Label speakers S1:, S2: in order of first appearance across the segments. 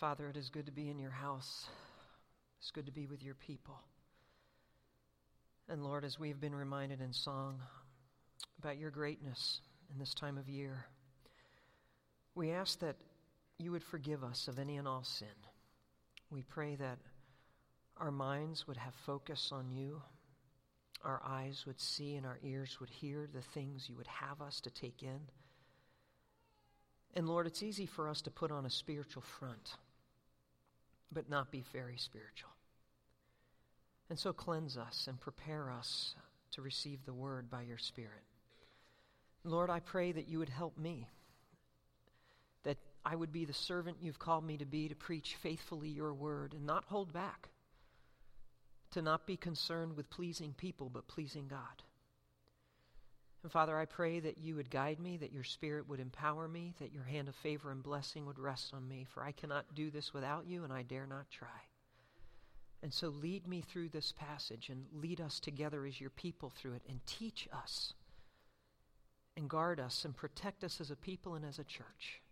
S1: Father, it is good to be in your house. It's good to be with your people. And Lord, as we've been reminded in song about your greatness in this time of year, we ask that you would forgive us of any and all sin. We pray that our minds would have focus on you, our eyes would see, and our ears would hear the things you would have us to take in. And Lord, it's easy for us to put on a spiritual front, but not be very spiritual. And so cleanse us and prepare us to receive the word by your Spirit. Lord, I pray that you would help me, that I would be the servant you've called me to be to preach faithfully your word and not hold back, to not be concerned with pleasing people, but pleasing God. And Father, I pray that you would guide me, that your Spirit would empower me, that your hand of favor and blessing would rest on me, for I cannot do this without you, and I dare not try. And so lead me through this passage and lead us together as your people through it and teach us and guard us and protect us as a people and as a church.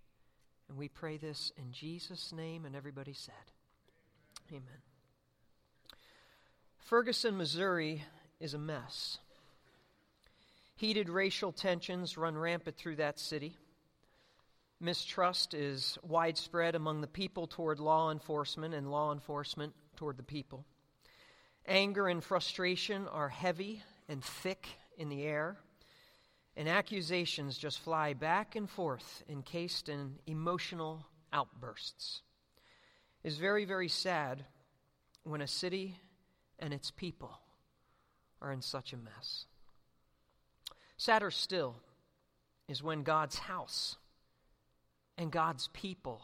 S1: And we pray this in Jesus' name, and everybody said, Amen. Ferguson, Missouri is a mess. Heated racial tensions run rampant through that city. Mistrust is widespread among the people toward law enforcement and law enforcement toward the people. Anger and frustration are heavy and thick in the air, and accusations just fly back and forth, encased in emotional outbursts. It is very, very sad when a city and its people are in such a mess. Sadder still is when God's house and God's people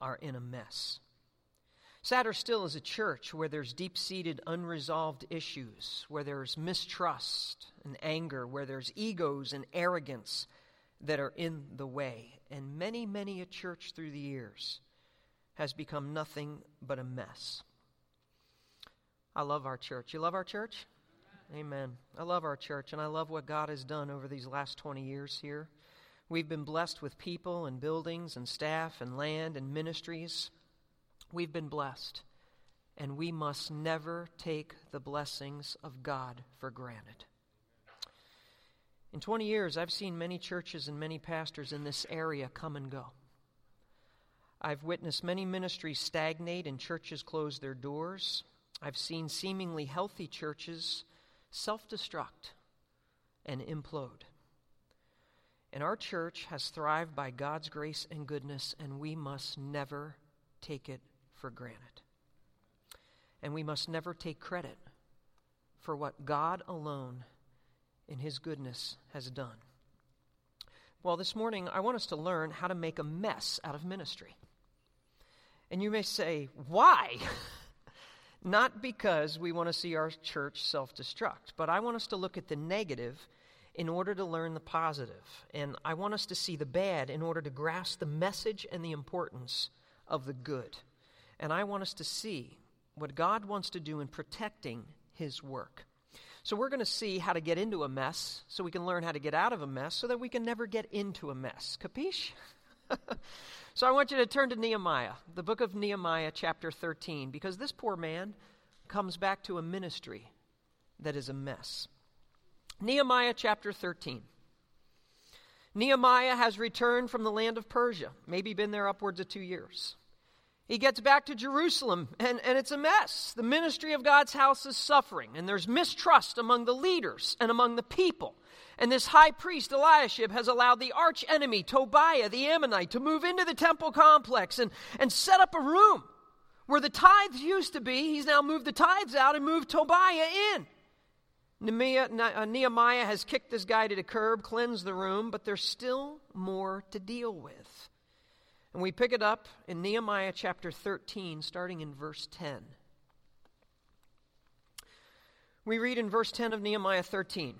S1: are in a mess. Sadder still is a church where there's deep seated unresolved issues, where there's mistrust and anger, where there's egos and arrogance that are in the way. And many, many a church through the years has become nothing but a mess. I love our church. You love our church? Amen. I love our church, and I love what God has done over these last 20 years here. We've been blessed with people and buildings and staff and land and ministries We've been blessed, and we must never take the blessings of God for granted. In 20 years, I've seen many churches and many pastors in this area come and go. I've witnessed many ministries stagnate and churches close their doors. I've seen seemingly healthy churches self destruct and implode. And our church has thrived by God's grace and goodness, and we must never take it for granted. And we must never take credit for what God alone, in His goodness, has done. Well, this morning, I want us to learn how to make a mess out of ministry. And you may say, why? Not because we want to see our church self destruct, but I want us to look at the negative in order to learn the positive. And I want us to see the bad in order to grasp the message and the importance of the good. And I want us to see what God wants to do in protecting His work. So, we're going to see how to get into a mess so we can learn how to get out of a mess so that we can never get into a mess. Capiche? so, I want you to turn to Nehemiah, the book of Nehemiah, chapter 13, because this poor man comes back to a ministry that is a mess. Nehemiah chapter 13. Nehemiah has returned from the land of Persia, maybe been there upwards of two years. He gets back to Jerusalem, and, and it's a mess. The ministry of God's house is suffering, and there's mistrust among the leaders and among the people. And this high priest, Eliashib, has allowed the arch enemy, Tobiah the Ammonite, to move into the temple complex and, and set up a room where the tithes used to be. He's now moved the tithes out and moved Tobiah in. Uh, Nehemiah has kicked this guy to the curb, cleansed the room, but there's still more to deal with. And we pick it up in Nehemiah chapter 13, starting in verse 10. We read in verse 10 of Nehemiah 13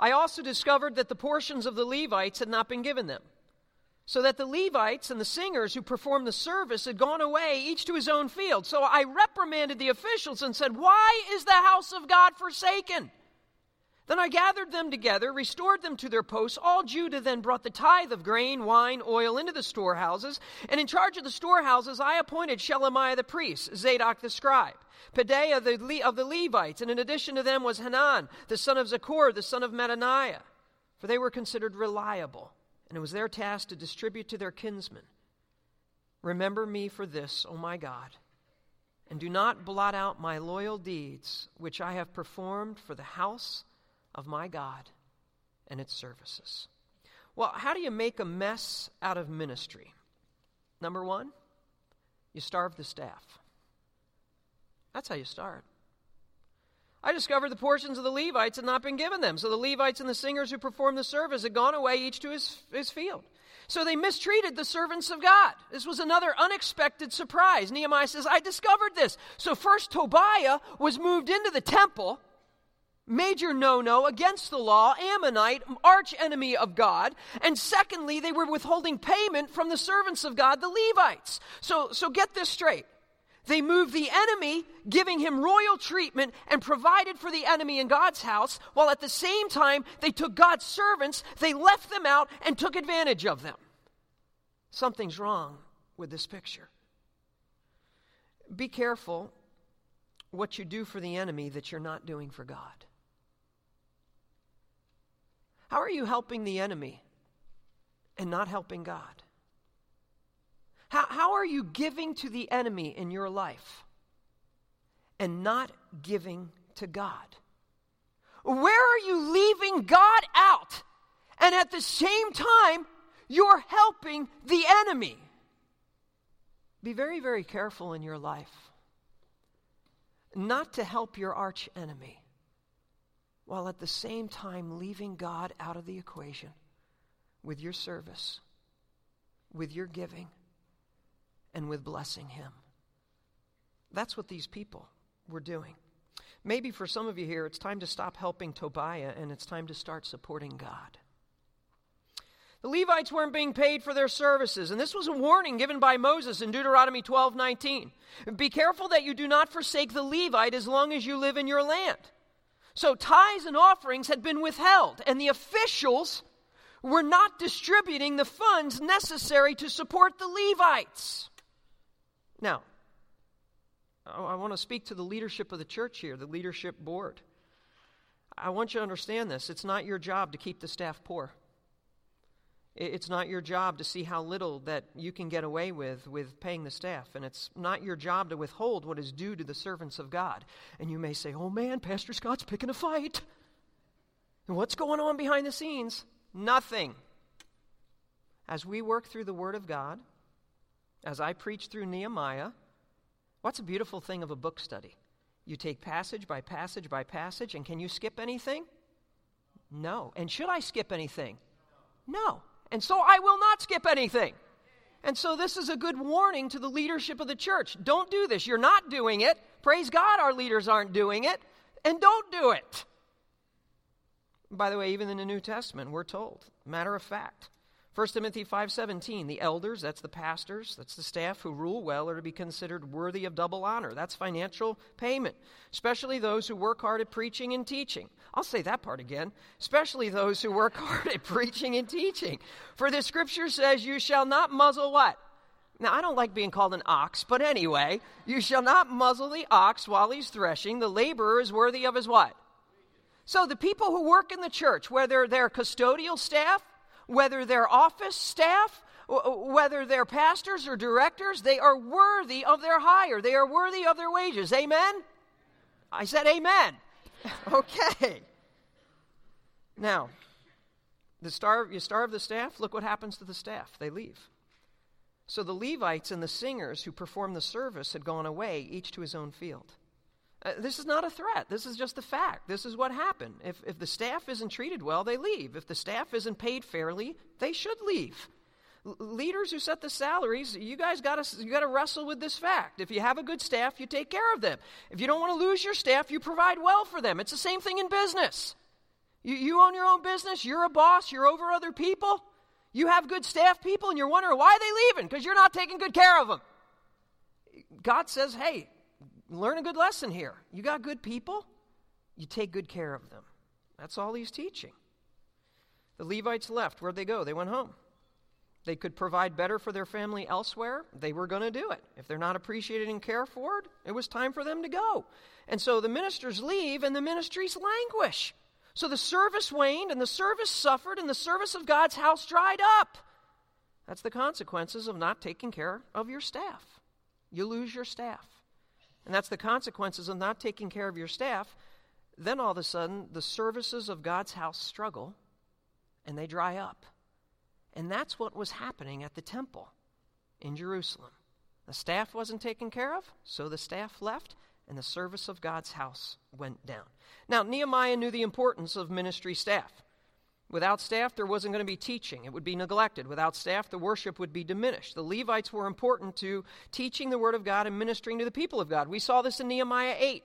S1: I also discovered that the portions of the Levites had not been given them, so that the Levites and the singers who performed the service had gone away, each to his own field. So I reprimanded the officials and said, Why is the house of God forsaken? Then I gathered them together, restored them to their posts. All Judah then brought the tithe of grain, wine, oil into the storehouses. And in charge of the storehouses, I appointed Shelemiah the priest, Zadok the scribe, Pedaiah the Le- of the Levites, and in addition to them was Hanan, the son of Zaccur, the son of Mattaniah. For they were considered reliable, and it was their task to distribute to their kinsmen. Remember me for this, O my God, and do not blot out my loyal deeds, which I have performed for the house of my God and its services. Well, how do you make a mess out of ministry? Number one, you starve the staff. That's how you start. I discovered the portions of the Levites had not been given them. So the Levites and the singers who performed the service had gone away, each to his, his field. So they mistreated the servants of God. This was another unexpected surprise. Nehemiah says, I discovered this. So first, Tobiah was moved into the temple major no no against the law, Ammonite, arch enemy of God. And secondly, they were withholding payment from the servants of God, the Levites. So, so get this straight. They moved the enemy, giving him royal treatment and provided for the enemy in God's house, while at the same time they took God's servants, they left them out, and took advantage of them. Something's wrong with this picture. Be careful what you do for the enemy that you're not doing for God. How are you helping the enemy and not helping God? How, how are you giving to the enemy in your life and not giving to God? Where are you leaving God out? And at the same time, you're helping the enemy. Be very, very careful in your life not to help your arch enemy while at the same time leaving God out of the equation with your service, with your giving, and with blessing Him. That's what these people were doing. Maybe for some of you here, it's time to stop helping Tobiah and it's time to start supporting God. The Levites weren't being paid for their services, and this was a warning given by Moses in Deuteronomy 12 19. Be careful that you do not forsake the Levite as long as you live in your land. So tithes and offerings had been withheld, and the officials were not distributing the funds necessary to support the Levites. Now, I want to speak to the leadership of the church here, the leadership board. I want you to understand this. It's not your job to keep the staff poor. It's not your job to see how little that you can get away with with paying the staff. And it's not your job to withhold what is due to the servants of God. And you may say, oh man, Pastor Scott's picking a fight. And what's going on behind the scenes? Nothing. As we work through the Word of God, as I preach through Nehemiah, what's a beautiful thing of a book study? You take passage by passage by passage, and can you skip anything? No. And should I skip anything? No. And so I will not skip anything. And so this is a good warning to the leadership of the church. Don't do this. You're not doing it. Praise God, our leaders aren't doing it. And don't do it. By the way, even in the New Testament, we're told, matter of fact, 1 Timothy 5:17, the elders, that's the pastors, that's the staff who rule well are to be considered worthy of double honor. That's financial payment, especially those who work hard at preaching and teaching. I'll say that part again, especially those who work hard at preaching and teaching. For the scripture says, "You shall not muzzle what?" Now, I don't like being called an ox, but anyway, you shall not muzzle the ox while he's threshing. The laborer is worthy of his what? So the people who work in the church, whether they're custodial staff, whether they're office staff, whether they're pastors or directors, they are worthy of their hire. They are worthy of their wages. Amen? I said amen. okay. Now, the starve, you starve the staff, look what happens to the staff. They leave. So the Levites and the singers who performed the service had gone away, each to his own field. Uh, this is not a threat. This is just a fact. This is what happened. If, if the staff isn't treated well, they leave. If the staff isn't paid fairly, they should leave. L- leaders who set the salaries, you guys got to you got to wrestle with this fact. If you have a good staff, you take care of them. If you don't want to lose your staff, you provide well for them. It's the same thing in business. You, you own your own business. You're a boss. You're over other people. You have good staff people, and you're wondering why are they leaving because you're not taking good care of them. God says, "Hey, learn a good lesson here. You got good people, you take good care of them. That's all he's teaching. The Levites left. Where'd they go? They went home. They could provide better for their family elsewhere. They were going to do it. If they're not appreciated and cared for, it was time for them to go. And so the ministers leave and the ministries languish. So the service waned and the service suffered and the service of God's house dried up. That's the consequences of not taking care of your staff. You lose your staff. And that's the consequences of not taking care of your staff. Then all of a sudden, the services of God's house struggle and they dry up. And that's what was happening at the temple in Jerusalem. The staff wasn't taken care of, so the staff left, and the service of God's house went down. Now, Nehemiah knew the importance of ministry staff. Without staff, there wasn't going to be teaching. It would be neglected. Without staff, the worship would be diminished. The Levites were important to teaching the Word of God and ministering to the people of God. We saw this in Nehemiah 8.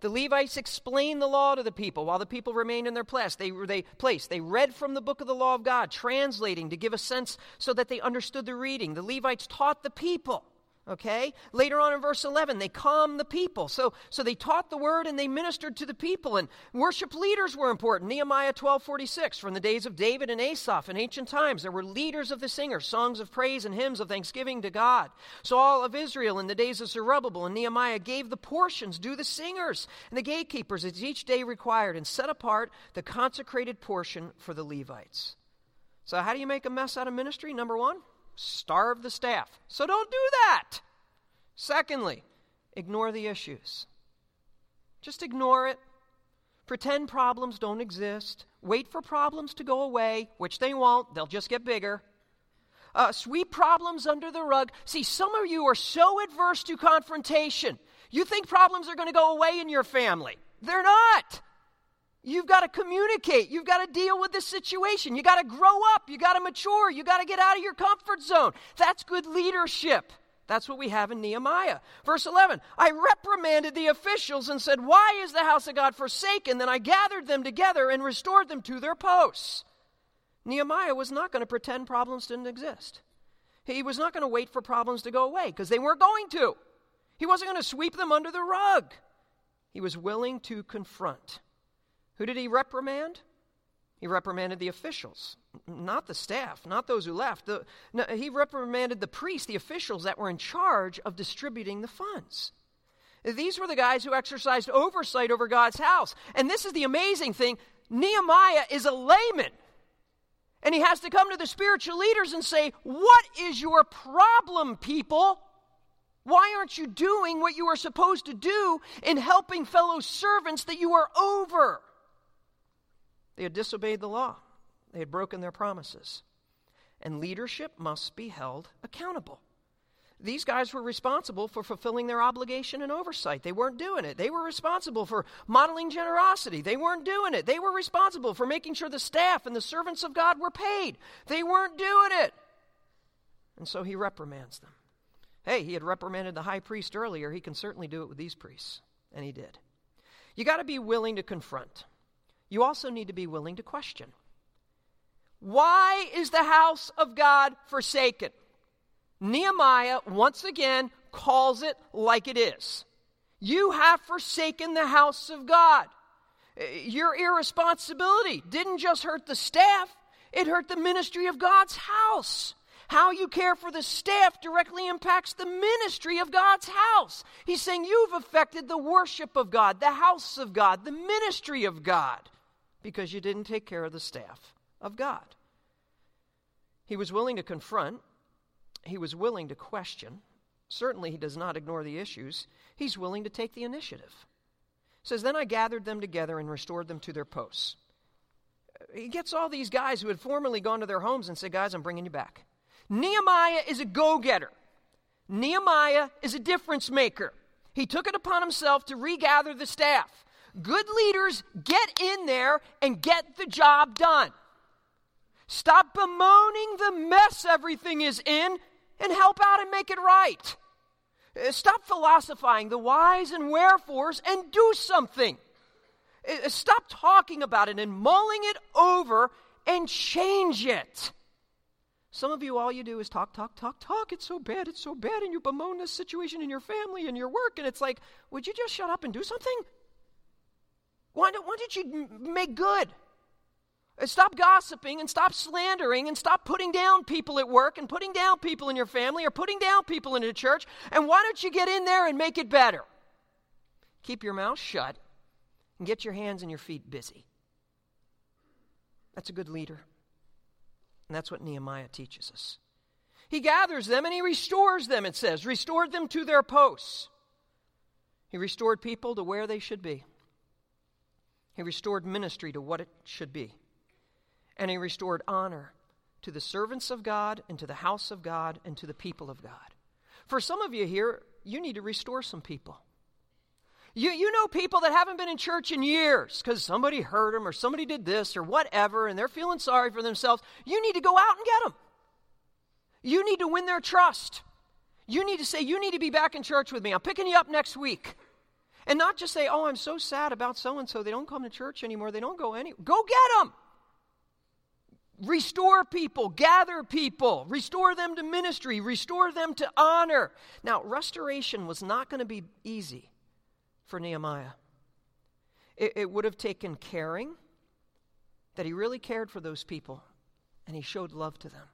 S1: The Levites explained the law to the people while the people remained in their place. They, they, place. they read from the book of the law of God, translating to give a sense so that they understood the reading. The Levites taught the people. Okay? Later on in verse 11, they calmed the people. So, so they taught the word and they ministered to the people. And worship leaders were important. Nehemiah 12 46, from the days of David and Asaph in ancient times, there were leaders of the singers, songs of praise and hymns of thanksgiving to God. So all of Israel in the days of Zerubbabel and Nehemiah gave the portions due the singers and the gatekeepers as each day required and set apart the consecrated portion for the Levites. So, how do you make a mess out of ministry? Number one, starve the staff. So don't do that. Secondly, ignore the issues. Just ignore it. Pretend problems don't exist. Wait for problems to go away, which they won't, they'll just get bigger. Uh, sweep problems under the rug. See, some of you are so adverse to confrontation. You think problems are going to go away in your family. They're not. You've got to communicate. You've got to deal with this situation. You got to grow up. You got to mature. You got to get out of your comfort zone. That's good leadership. That's what we have in Nehemiah. Verse 11 I reprimanded the officials and said, Why is the house of God forsaken? Then I gathered them together and restored them to their posts. Nehemiah was not going to pretend problems didn't exist. He was not going to wait for problems to go away because they weren't going to. He wasn't going to sweep them under the rug. He was willing to confront. Who did he reprimand? He reprimanded the officials, not the staff, not those who left. The, no, he reprimanded the priests, the officials that were in charge of distributing the funds. These were the guys who exercised oversight over God's house. And this is the amazing thing Nehemiah is a layman. And he has to come to the spiritual leaders and say, What is your problem, people? Why aren't you doing what you are supposed to do in helping fellow servants that you are over? They had disobeyed the law, they had broken their promises. And leadership must be held accountable. These guys were responsible for fulfilling their obligation and oversight. They weren't doing it. They were responsible for modeling generosity. They weren't doing it. They were responsible for making sure the staff and the servants of God were paid. They weren't doing it. And so he reprimands them. Hey, he had reprimanded the high priest earlier. He can certainly do it with these priests. And he did. You got to be willing to confront you also need to be willing to question. Why is the house of God forsaken? Nehemiah, once again, calls it like it is. You have forsaken the house of God. Uh, your irresponsibility didn't just hurt the staff, it hurt the ministry of God's house. How you care for the staff directly impacts the ministry of God's house. He's saying you've affected the worship of God, the house of God, the ministry of God because you didn't take care of the staff of God. He was willing to confront, he was willing to question. Certainly, he does not ignore the issues. He's willing to take the initiative. He says, Then I gathered them together and restored them to their posts. He gets all these guys who had formerly gone to their homes and said, Guys, I'm bringing you back. Nehemiah is a go getter, Nehemiah is a difference maker. He took it upon himself to regather the staff. Good leaders get in there and get the job done. Stop bemoaning the mess everything is in and help out and make it right. Uh, stop philosophizing the whys and wherefores and do something. Uh, stop talking about it and mulling it over and change it. Some of you, all you do is talk, talk, talk, talk. It's so bad, it's so bad. And you bemoan this situation in your family and your work. And it's like, would you just shut up and do something? Why don't, why don't you make good? Stop gossiping and stop slandering and stop putting down people at work and putting down people in your family or putting down people in the church. And why don't you get in there and make it better? Keep your mouth shut and get your hands and your feet busy. That's a good leader. And that's what Nehemiah teaches us. He gathers them and he restores them, it says, restored them to their posts. He restored people to where they should be. He restored ministry to what it should be. And he restored honor to the servants of God and to the house of God and to the people of God. For some of you here, you need to restore some people. You, you know people that haven't been in church in years because somebody hurt them or somebody did this or whatever and they're feeling sorry for themselves. You need to go out and get them. You need to win their trust. You need to say, You need to be back in church with me. I'm picking you up next week. And not just say, Oh, I'm so sad about so and so. They don't come to church anymore. They don't go any. Go get them. Restore people, gather people, restore them to ministry, restore them to honor. Now, restoration was not going to be easy for Nehemiah. It, it would have taken caring, that he really cared for those people, and he showed love to them.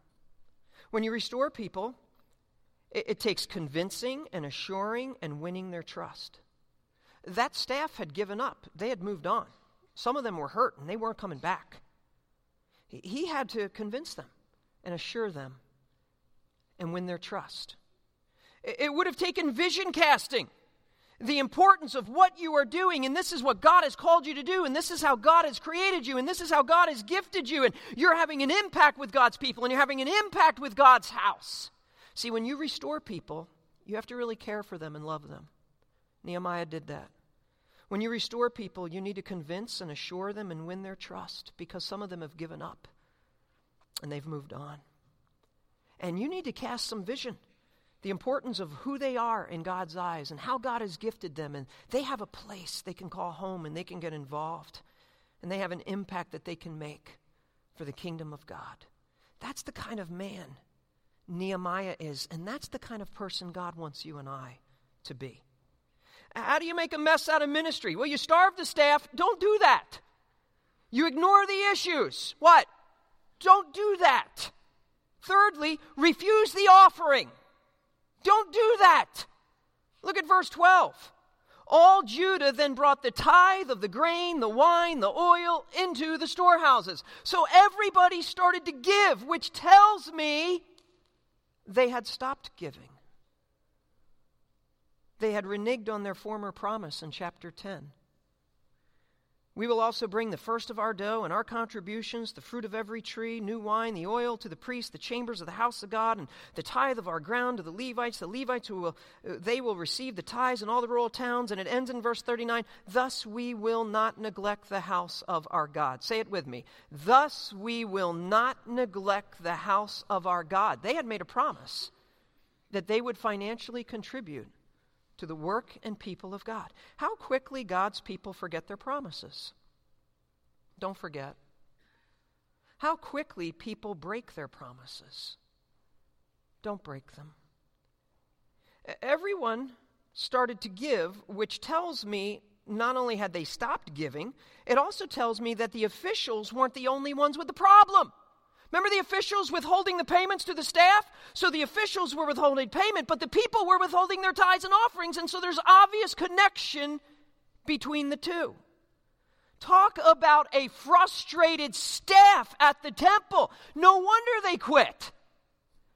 S1: When you restore people, it, it takes convincing and assuring and winning their trust. That staff had given up, they had moved on. Some of them were hurt and they weren't coming back. He had to convince them and assure them and win their trust. It would have taken vision casting, the importance of what you are doing, and this is what God has called you to do, and this is how God has created you, and this is how God has gifted you, and you're having an impact with God's people, and you're having an impact with God's house. See, when you restore people, you have to really care for them and love them. Nehemiah did that. When you restore people, you need to convince and assure them and win their trust because some of them have given up and they've moved on. And you need to cast some vision the importance of who they are in God's eyes and how God has gifted them. And they have a place they can call home and they can get involved. And they have an impact that they can make for the kingdom of God. That's the kind of man Nehemiah is. And that's the kind of person God wants you and I to be. How do you make a mess out of ministry? Well, you starve the staff. Don't do that. You ignore the issues. What? Don't do that. Thirdly, refuse the offering. Don't do that. Look at verse 12. All Judah then brought the tithe of the grain, the wine, the oil into the storehouses. So everybody started to give, which tells me they had stopped giving. They had reneged on their former promise in chapter 10. We will also bring the first of our dough and our contributions, the fruit of every tree, new wine, the oil to the priests, the chambers of the house of God, and the tithe of our ground to the Levites. The Levites will, uh, they will receive the tithes in all the rural towns. And it ends in verse 39 Thus we will not neglect the house of our God. Say it with me. Thus we will not neglect the house of our God. They had made a promise that they would financially contribute to the work and people of God. How quickly God's people forget their promises. Don't forget. How quickly people break their promises. Don't break them. Everyone started to give, which tells me not only had they stopped giving, it also tells me that the officials weren't the only ones with the problem. Remember the officials withholding the payments to the staff? So the officials were withholding payment, but the people were withholding their tithes and offerings, and so there's obvious connection between the two. Talk about a frustrated staff at the temple. No wonder they quit.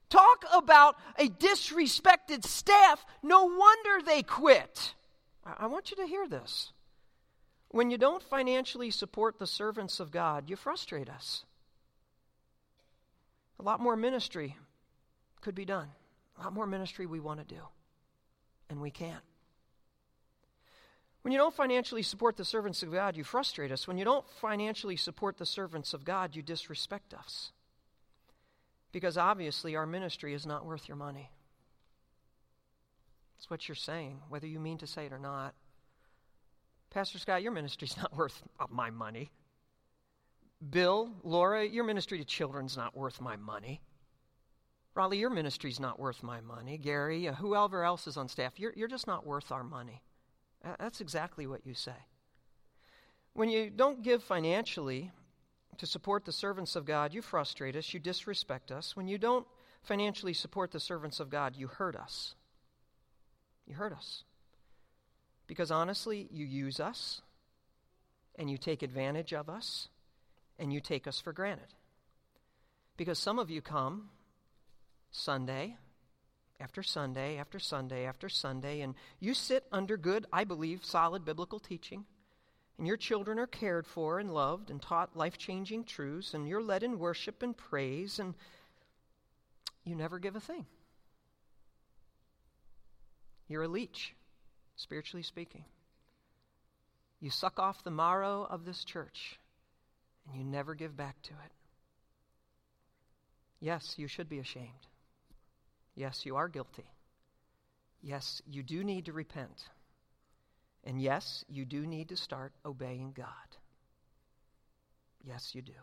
S1: Talk about a disrespected staff. No wonder they quit. I want you to hear this. When you don't financially support the servants of God, you frustrate us. A lot more ministry could be done. A lot more ministry we want to do, and we can't. When you don't financially support the servants of God, you frustrate us. When you don't financially support the servants of God, you disrespect us. Because obviously, our ministry is not worth your money. That's what you're saying, whether you mean to say it or not. Pastor Scott, your ministry's not worth my money. Bill, Laura, your ministry to children's not worth my money. Raleigh, your ministry's not worth my money. Gary, uh, whoever else is on staff, you're, you're just not worth our money. That's exactly what you say. When you don't give financially to support the servants of God, you frustrate us, you disrespect us. When you don't financially support the servants of God, you hurt us. You hurt us. Because honestly, you use us, and you take advantage of us, and you take us for granted. Because some of you come Sunday after Sunday after Sunday after Sunday, and you sit under good, I believe, solid biblical teaching, and your children are cared for and loved and taught life changing truths, and you're led in worship and praise, and you never give a thing. You're a leech, spiritually speaking. You suck off the marrow of this church, and you never give back to it. Yes, you should be ashamed. Yes, you are guilty. Yes, you do need to repent. And yes, you do need to start obeying God. Yes, you do.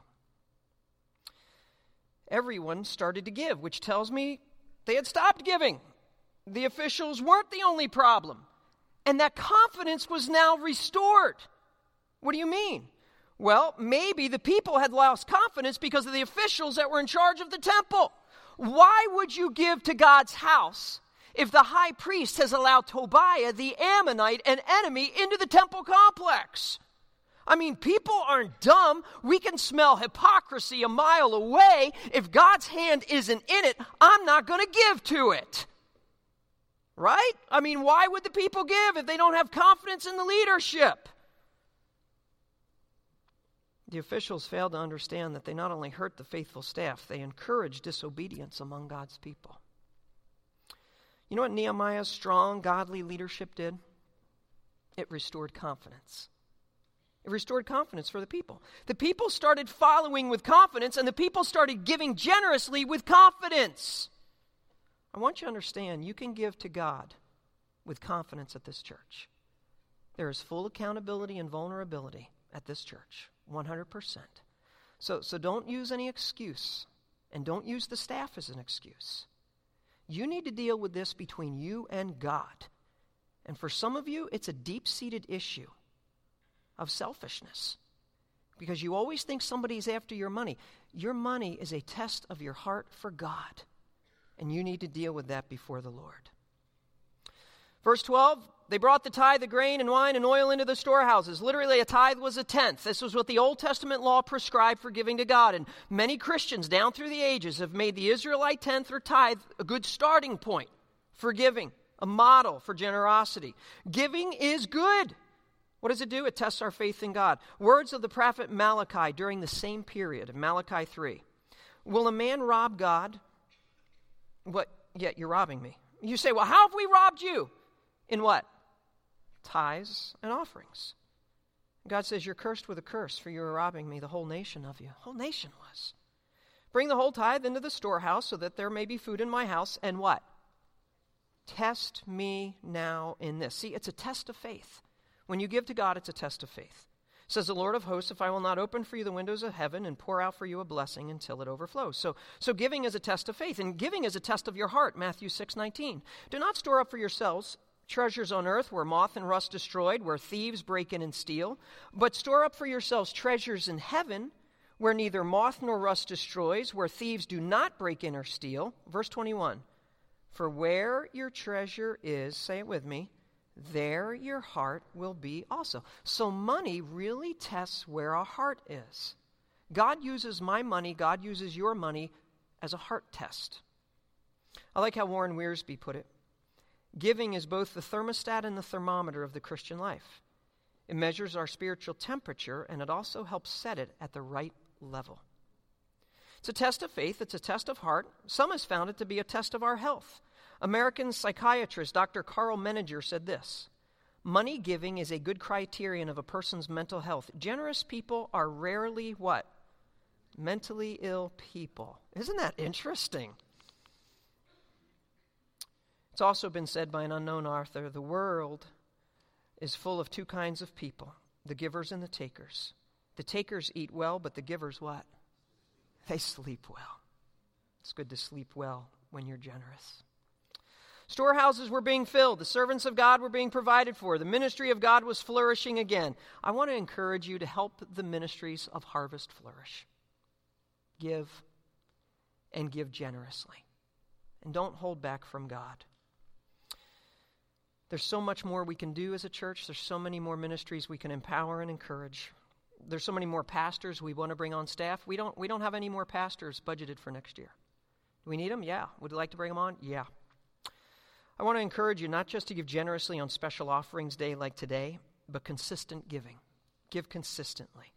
S1: Everyone started to give, which tells me they had stopped giving. The officials weren't the only problem. And that confidence was now restored. What do you mean? Well, maybe the people had lost confidence because of the officials that were in charge of the temple. Why would you give to God's house if the high priest has allowed Tobiah, the Ammonite, an enemy, into the temple complex? I mean, people aren't dumb. We can smell hypocrisy a mile away. If God's hand isn't in it, I'm not going to give to it. Right? I mean, why would the people give if they don't have confidence in the leadership? The officials failed to understand that they not only hurt the faithful staff, they encouraged disobedience among God's people. You know what Nehemiah's strong, godly leadership did? It restored confidence. It restored confidence for the people. The people started following with confidence, and the people started giving generously with confidence. I want you to understand you can give to God with confidence at this church. There is full accountability and vulnerability at this church. 100%. So, so don't use any excuse, and don't use the staff as an excuse. You need to deal with this between you and God. And for some of you, it's a deep seated issue of selfishness because you always think somebody's after your money. Your money is a test of your heart for God, and you need to deal with that before the Lord. Verse 12 they brought the tithe of grain and wine and oil into the storehouses. Literally, a tithe was a tenth. This was what the Old Testament law prescribed for giving to God. And many Christians down through the ages have made the Israelite tenth or tithe a good starting point for giving, a model for generosity. Giving is good. What does it do? It tests our faith in God. Words of the prophet Malachi during the same period of Malachi 3. Will a man rob God? What? Yet you're robbing me. You say, well, how have we robbed you? In what? Tithes and offerings. God says, You're cursed with a curse, for you are robbing me, the whole nation of you. Whole nation was. Bring the whole tithe into the storehouse so that there may be food in my house, and what? Test me now in this. See, it's a test of faith. When you give to God, it's a test of faith. Says the Lord of hosts, if I will not open for you the windows of heaven and pour out for you a blessing until it overflows. So, so giving is a test of faith, and giving is a test of your heart, Matthew 6 19. Do not store up for yourselves treasures on earth where moth and rust destroyed, where thieves break in and steal. But store up for yourselves treasures in heaven where neither moth nor rust destroys, where thieves do not break in or steal. Verse 21 For where your treasure is, say it with me, there your heart will be also. So money really tests where our heart is. God uses my money, God uses your money as a heart test. I like how Warren Wiersbe put it. Giving is both the thermostat and the thermometer of the Christian life. It measures our spiritual temperature and it also helps set it at the right level. It's a test of faith, it's a test of heart. Some has found it to be a test of our health. American psychiatrist Dr. Karl Menninger said this Money giving is a good criterion of a person's mental health. Generous people are rarely what? Mentally ill people. Isn't that interesting? It's also been said by an unknown author the world is full of two kinds of people the givers and the takers. The takers eat well, but the givers what? They sleep well. It's good to sleep well when you're generous. Storehouses were being filled. The servants of God were being provided for. The ministry of God was flourishing again. I want to encourage you to help the ministries of Harvest flourish. Give and give generously. And don't hold back from God. There's so much more we can do as a church. There's so many more ministries we can empower and encourage. There's so many more pastors we want to bring on staff. We don't, we don't have any more pastors budgeted for next year. Do we need them? Yeah. Would you like to bring them on? Yeah. I want to encourage you not just to give generously on special offerings day like today, but consistent giving. Give consistently.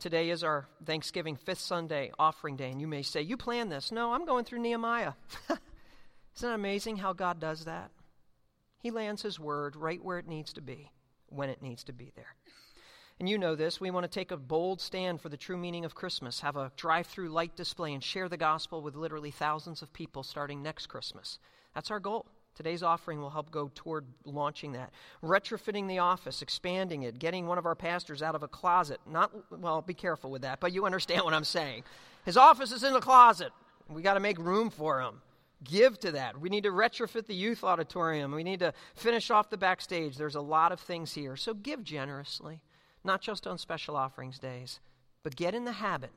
S1: Today is our Thanksgiving fifth Sunday offering day, and you may say, You planned this. No, I'm going through Nehemiah. Isn't it amazing how God does that? He lands His word right where it needs to be, when it needs to be there. And you know this. We want to take a bold stand for the true meaning of Christmas, have a drive through light display, and share the gospel with literally thousands of people starting next Christmas. That's our goal. Today's offering will help go toward launching that. Retrofitting the office, expanding it, getting one of our pastors out of a closet. Not, well, be careful with that, but you understand what I'm saying. His office is in a closet. We got to make room for him. Give to that. We need to retrofit the youth auditorium. We need to finish off the backstage. There's a lot of things here. So give generously, not just on special offerings days, but get in the habit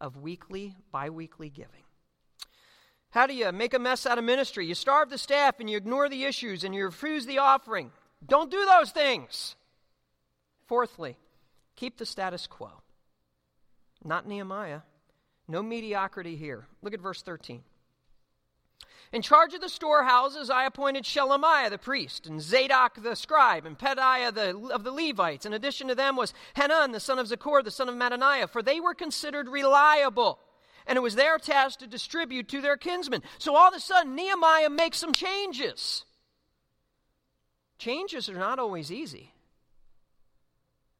S1: of weekly, bi weekly giving. How do you make a mess out of ministry? You starve the staff and you ignore the issues and you refuse the offering. Don't do those things. Fourthly, keep the status quo. Not Nehemiah. No mediocrity here. Look at verse 13. In charge of the storehouses, I appointed Shelemiah the priest, and Zadok the scribe, and Pedaiah the, of the Levites. In addition to them was Hanan the son of Zaccur, the son of Mattaniah, for they were considered reliable and it was their task to distribute to their kinsmen. So all of a sudden, Nehemiah makes some changes. Changes are not always easy,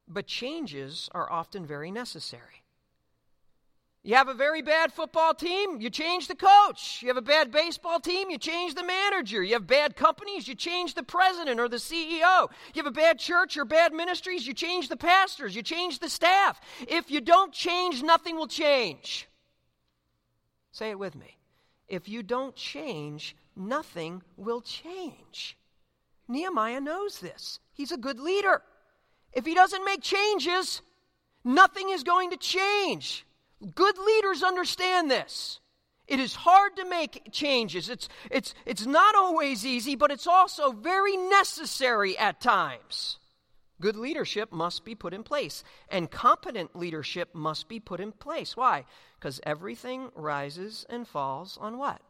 S1: but changes are often very necessary. You have a very bad football team, you change the coach. You have a bad baseball team, you change the manager. You have bad companies, you change the president or the CEO. You have a bad church or bad ministries, you change the pastors, you change the staff. If you don't change, nothing will change. Say it with me. If you don't change, nothing will change. Nehemiah knows this. He's a good leader. If he doesn't make changes, nothing is going to change. Good leaders understand this. It is hard to make changes. It's, it's, it's not always easy, but it's also very necessary at times. Good leadership must be put in place, and competent leadership must be put in place. Why? Because everything rises and falls on what?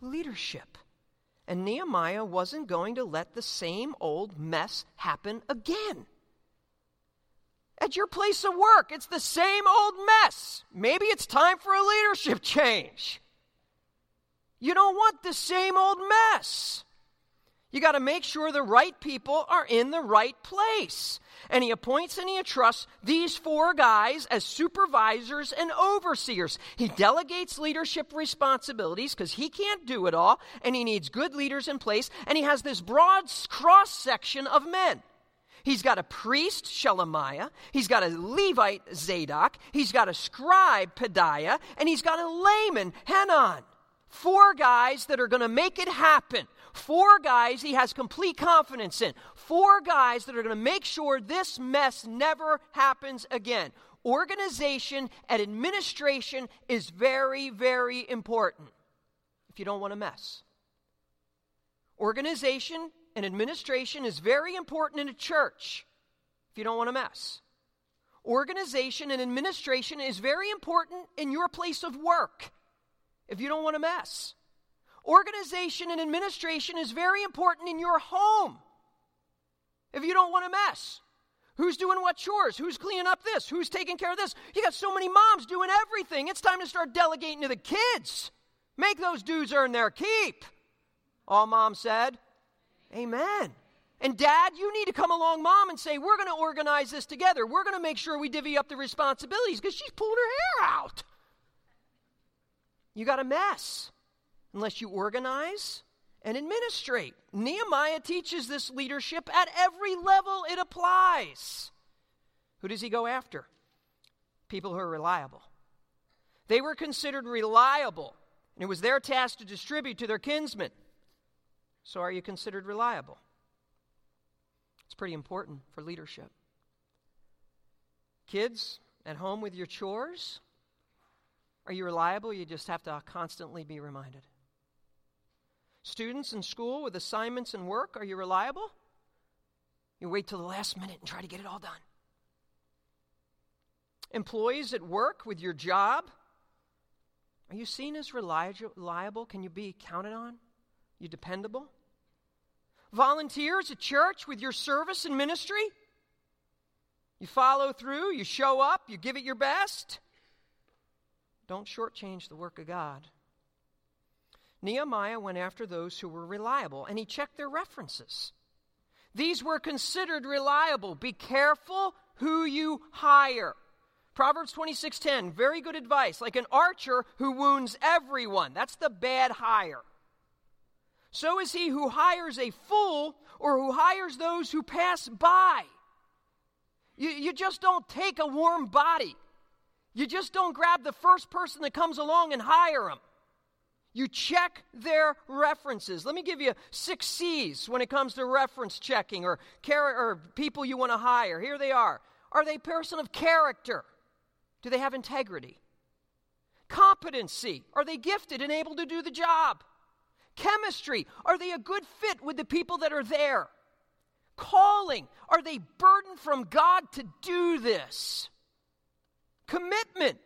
S1: Leadership. And Nehemiah wasn't going to let the same old mess happen again. At your place of work, it's the same old mess. Maybe it's time for a leadership change. You don't want the same old mess. You got to make sure the right people are in the right place. And he appoints and he entrusts these four guys as supervisors and overseers. He delegates leadership responsibilities because he can't do it all, and he needs good leaders in place. And he has this broad cross section of men. He's got a priest, Shelemiah. He's got a Levite, Zadok. He's got a scribe, Pedaiah. And he's got a layman, Hanan. Four guys that are going to make it happen. Four guys he has complete confidence in. Four guys that are going to make sure this mess never happens again. Organization and administration is very, very important if you don't want a mess. Organization and administration is very important in a church if you don't want a mess. Organization and administration is very important in your place of work if you don't want a mess. Organization and administration is very important in your home if you don't want a mess. Who's doing what chores? Who's cleaning up this? Who's taking care of this? You got so many moms doing everything. It's time to start delegating to the kids. Make those dudes earn their keep. All mom said, Amen. And dad, you need to come along, mom, and say, We're going to organize this together. We're going to make sure we divvy up the responsibilities because she's pulling her hair out. You got a mess unless you organize and administrate. Nehemiah teaches this leadership at every level it applies. Who does he go after? People who are reliable. They were considered reliable, and it was their task to distribute to their kinsmen. So, are you considered reliable? It's pretty important for leadership. Kids at home with your chores, are you reliable? You just have to constantly be reminded. Students in school with assignments and work, are you reliable? You wait till the last minute and try to get it all done. Employees at work with your job, are you seen as reliable? Can you be counted on? You dependable? Volunteers at church with your service and ministry? You follow through, you show up, you give it your best? Don't shortchange the work of God. Nehemiah went after those who were reliable, and he checked their references. These were considered reliable. Be careful who you hire. Proverbs 26:10, very good advice, like an archer who wounds everyone. That's the bad hire. So is he who hires a fool or who hires those who pass by. You, you just don't take a warm body. You just don't grab the first person that comes along and hire them. You check their references. Let me give you six C's when it comes to reference checking or, char- or people you want to hire. Here they are. Are they a person of character? Do they have integrity? Competency. Are they gifted and able to do the job? Chemistry. Are they a good fit with the people that are there? Calling. Are they burdened from God to do this? Commitment.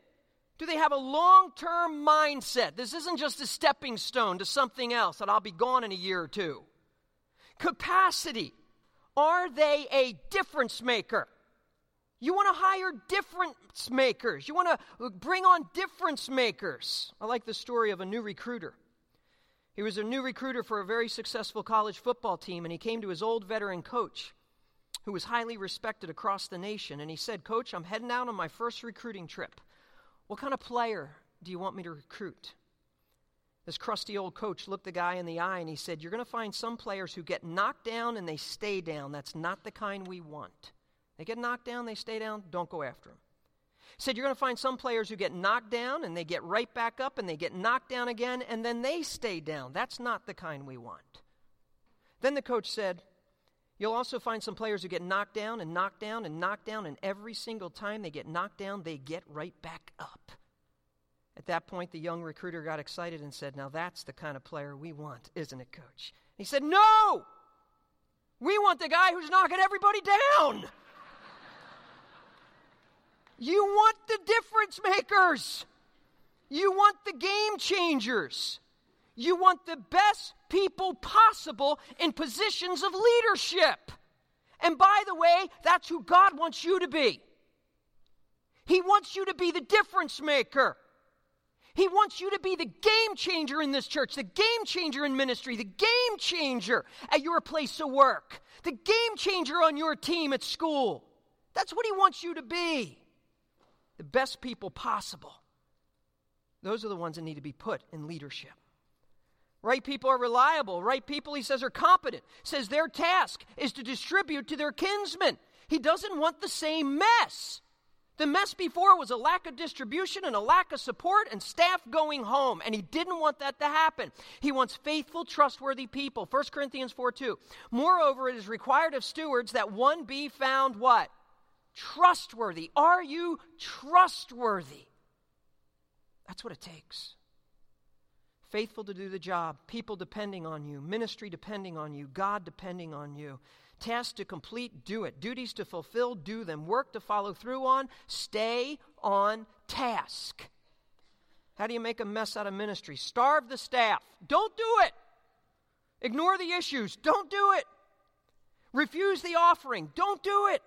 S1: Do they have a long term mindset? This isn't just a stepping stone to something else that I'll be gone in a year or two. Capacity. Are they a difference maker? You want to hire difference makers. You want to bring on difference makers. I like the story of a new recruiter. He was a new recruiter for a very successful college football team, and he came to his old veteran coach, who was highly respected across the nation, and he said, Coach, I'm heading out on my first recruiting trip. What kind of player do you want me to recruit? This crusty old coach looked the guy in the eye and he said, You're going to find some players who get knocked down and they stay down. That's not the kind we want. They get knocked down, they stay down, don't go after them. Said, You're going to find some players who get knocked down and they get right back up and they get knocked down again and then they stay down. That's not the kind we want. Then the coach said, You'll also find some players who get knocked down and knocked down and knocked down, and every single time they get knocked down, they get right back up. At that point, the young recruiter got excited and said, Now that's the kind of player we want, isn't it, coach? He said, No! We want the guy who's knocking everybody down. You want the difference makers. You want the game changers. You want the best people possible in positions of leadership. And by the way, that's who God wants you to be. He wants you to be the difference maker. He wants you to be the game changer in this church, the game changer in ministry, the game changer at your place of work, the game changer on your team at school. That's what He wants you to be. The best people possible. Those are the ones that need to be put in leadership. Right people are reliable. Right people, he says, are competent. Says their task is to distribute to their kinsmen. He doesn't want the same mess. The mess before was a lack of distribution and a lack of support and staff going home. And he didn't want that to happen. He wants faithful, trustworthy people. 1 Corinthians 4 2. Moreover, it is required of stewards that one be found what? Trustworthy. Are you trustworthy? That's what it takes faithful to do the job, people depending on you, ministry depending on you, God depending on you. Tasks to complete, do it. Duties to fulfill, do them. Work to follow through on, stay on task. How do you make a mess out of ministry? Starve the staff. Don't do it. Ignore the issues. Don't do it. Refuse the offering. Don't do it.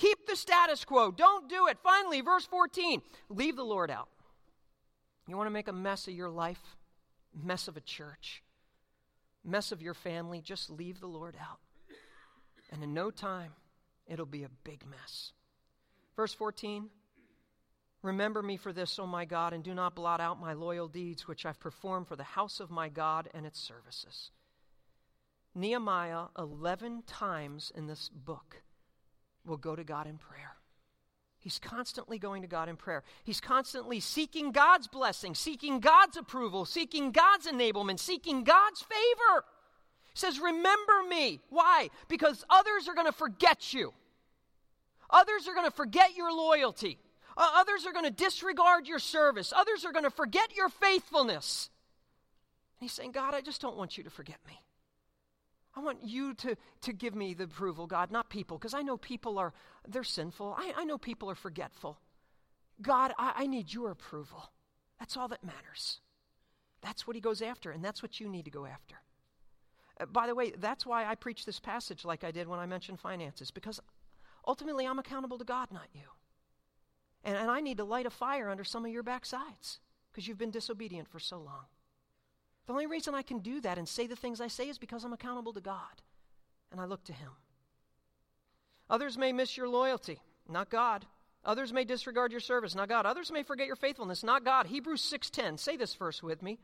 S1: Keep the status quo. Don't do it. Finally, verse 14 leave the Lord out. You want to make a mess of your life? mess of a church, mess of your family, just leave the Lord out. And in no time, it'll be a big mess. Verse 14 Remember me for this, O my God, and do not blot out my loyal deeds which I've performed for the house of my God and its services. Nehemiah, 11 times in this book, will go to God in prayer. He's constantly going to God in prayer. He's constantly seeking God's blessing, seeking God's approval, seeking God's enablement, seeking God's favor. He says, Remember me. Why? Because others are going to forget you. Others are going to forget your loyalty. Others are going to disregard your service. Others are going to forget your faithfulness. And he's saying, God, I just don't want you to forget me. I want you to, to give me the approval, God, not people, because I know people are, they're sinful. I, I know people are forgetful. God, I, I need your approval. That's all that matters. That's what he goes after, and that's what you need to go after. Uh, by the way, that's why I preach this passage like I did when I mentioned finances, because ultimately I'm accountable to God, not you. And, and I need to light a fire under some of your backsides because you've been disobedient for so long. The only reason I can do that and say the things I say is because I'm accountable to God and I look to Him. Others may miss your loyalty, not God. Others may disregard your service, not God. Others may forget your faithfulness, not God. Hebrews 6:10. Say this verse with me.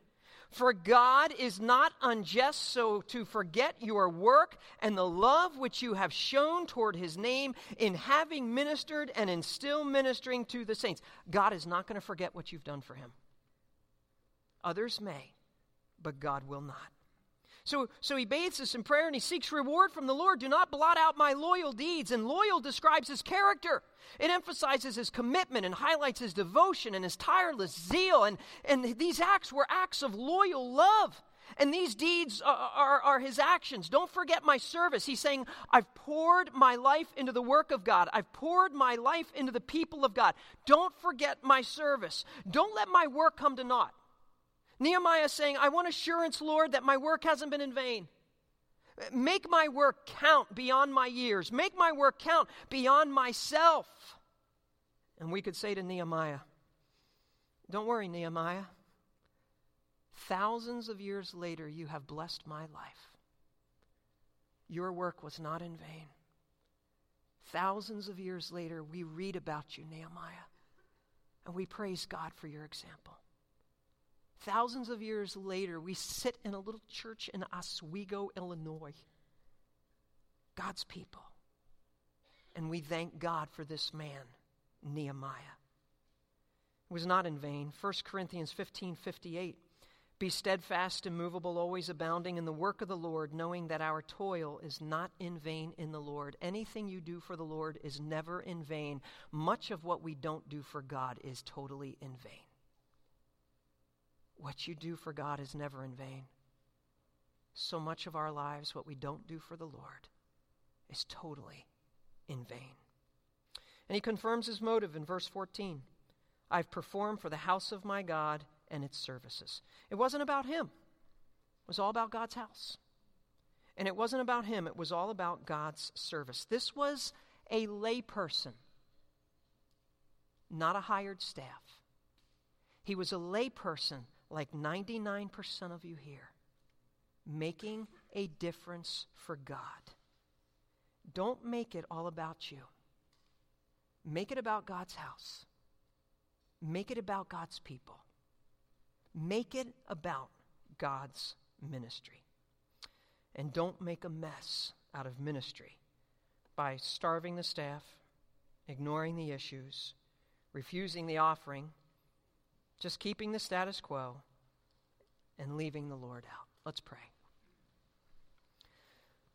S1: For God is not unjust so to forget your work and the love which you have shown toward his name in having ministered and in still ministering to the saints. God is not going to forget what you've done for him. Others may, but God will not. So, so he bathes us in prayer and he seeks reward from the Lord. Do not blot out my loyal deeds. And loyal describes his character. It emphasizes his commitment and highlights his devotion and his tireless zeal. And, and these acts were acts of loyal love. And these deeds are, are, are, his actions. Don't forget my service. He's saying, I've poured my life into the work of God. I've poured my life into the people of God. Don't forget my service. Don't let my work come to naught. Nehemiah is saying, I want assurance, Lord, that my work hasn't been in vain. Make my work count beyond my years. Make my work count beyond myself. And we could say to Nehemiah, Don't worry, Nehemiah. Thousands of years later, you have blessed my life. Your work was not in vain. Thousands of years later, we read about you, Nehemiah, and we praise God for your example. Thousands of years later, we sit in a little church in Oswego, Illinois, God's people. And we thank God for this man, Nehemiah. It was not in vain. 1 Corinthians 15 58. Be steadfast, immovable, always abounding in the work of the Lord, knowing that our toil is not in vain in the Lord. Anything you do for the Lord is never in vain. Much of what we don't do for God is totally in vain. What you do for God is never in vain. So much of our lives, what we don't do for the Lord, is totally in vain. And he confirms his motive in verse 14 I've performed for the house of my God and its services. It wasn't about him, it was all about God's house. And it wasn't about him, it was all about God's service. This was a layperson, not a hired staff. He was a layperson like 99% of you here, making a difference for God. Don't make it all about you. Make it about God's house. Make it about God's people. Make it about God's ministry. And don't make a mess out of ministry by starving the staff, ignoring the issues, refusing the offering just keeping the status quo and leaving the Lord out. Let's pray.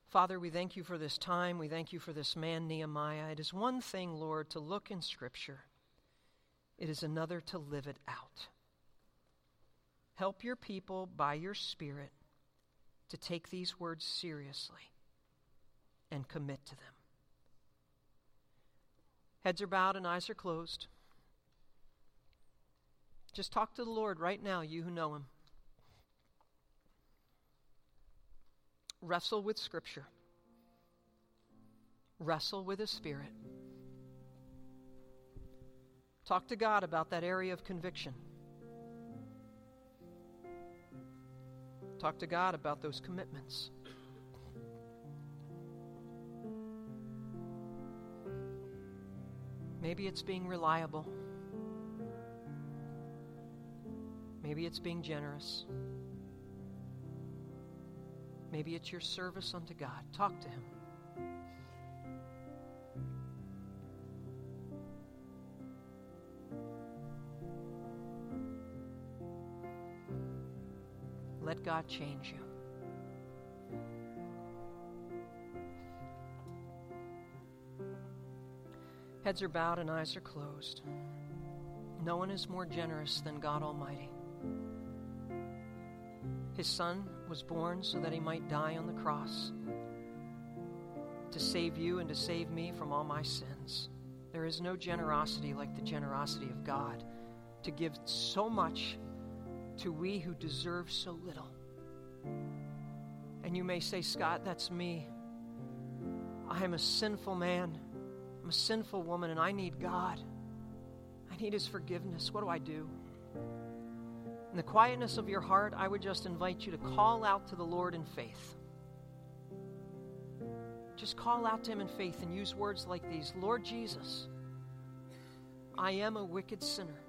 S1: Father, we thank you for this time. We thank you for this man, Nehemiah. It is one thing, Lord, to look in Scripture, it is another to live it out. Help your people by your Spirit to take these words seriously and commit to them. Heads are bowed and eyes are closed. Just talk to the Lord right now, you who know Him. Wrestle with Scripture, wrestle with His Spirit. Talk to God about that area of conviction. Talk to God about those commitments. Maybe it's being reliable. Maybe it's being generous. Maybe it's your service unto God. Talk to Him. Let God change you. Heads are bowed and eyes are closed. No one is more generous than God Almighty. His Son was born so that he might die on the cross to save you and to save me from all my sins. There is no generosity like the generosity of God to give so much to we who deserve so little. And you may say, Scott, that's me. I am a sinful man. I'm a sinful woman, and I need God. I need His forgiveness. What do I do? In the quietness of your heart, I would just invite you to call out to the Lord in faith. Just call out to Him in faith and use words like these Lord Jesus, I am a wicked sinner.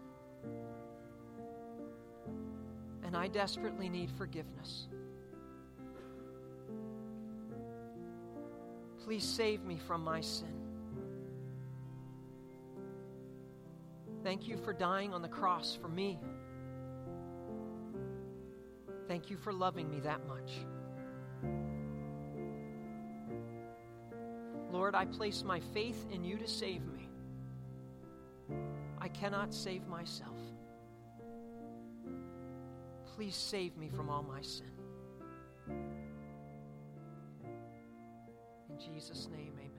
S1: And I desperately need forgiveness. Please save me from my sin. Thank you for dying on the cross for me. Thank you for loving me that much. Lord, I place my faith in you to save me. I cannot save myself. Please save me from all my sin. In Jesus' name, amen.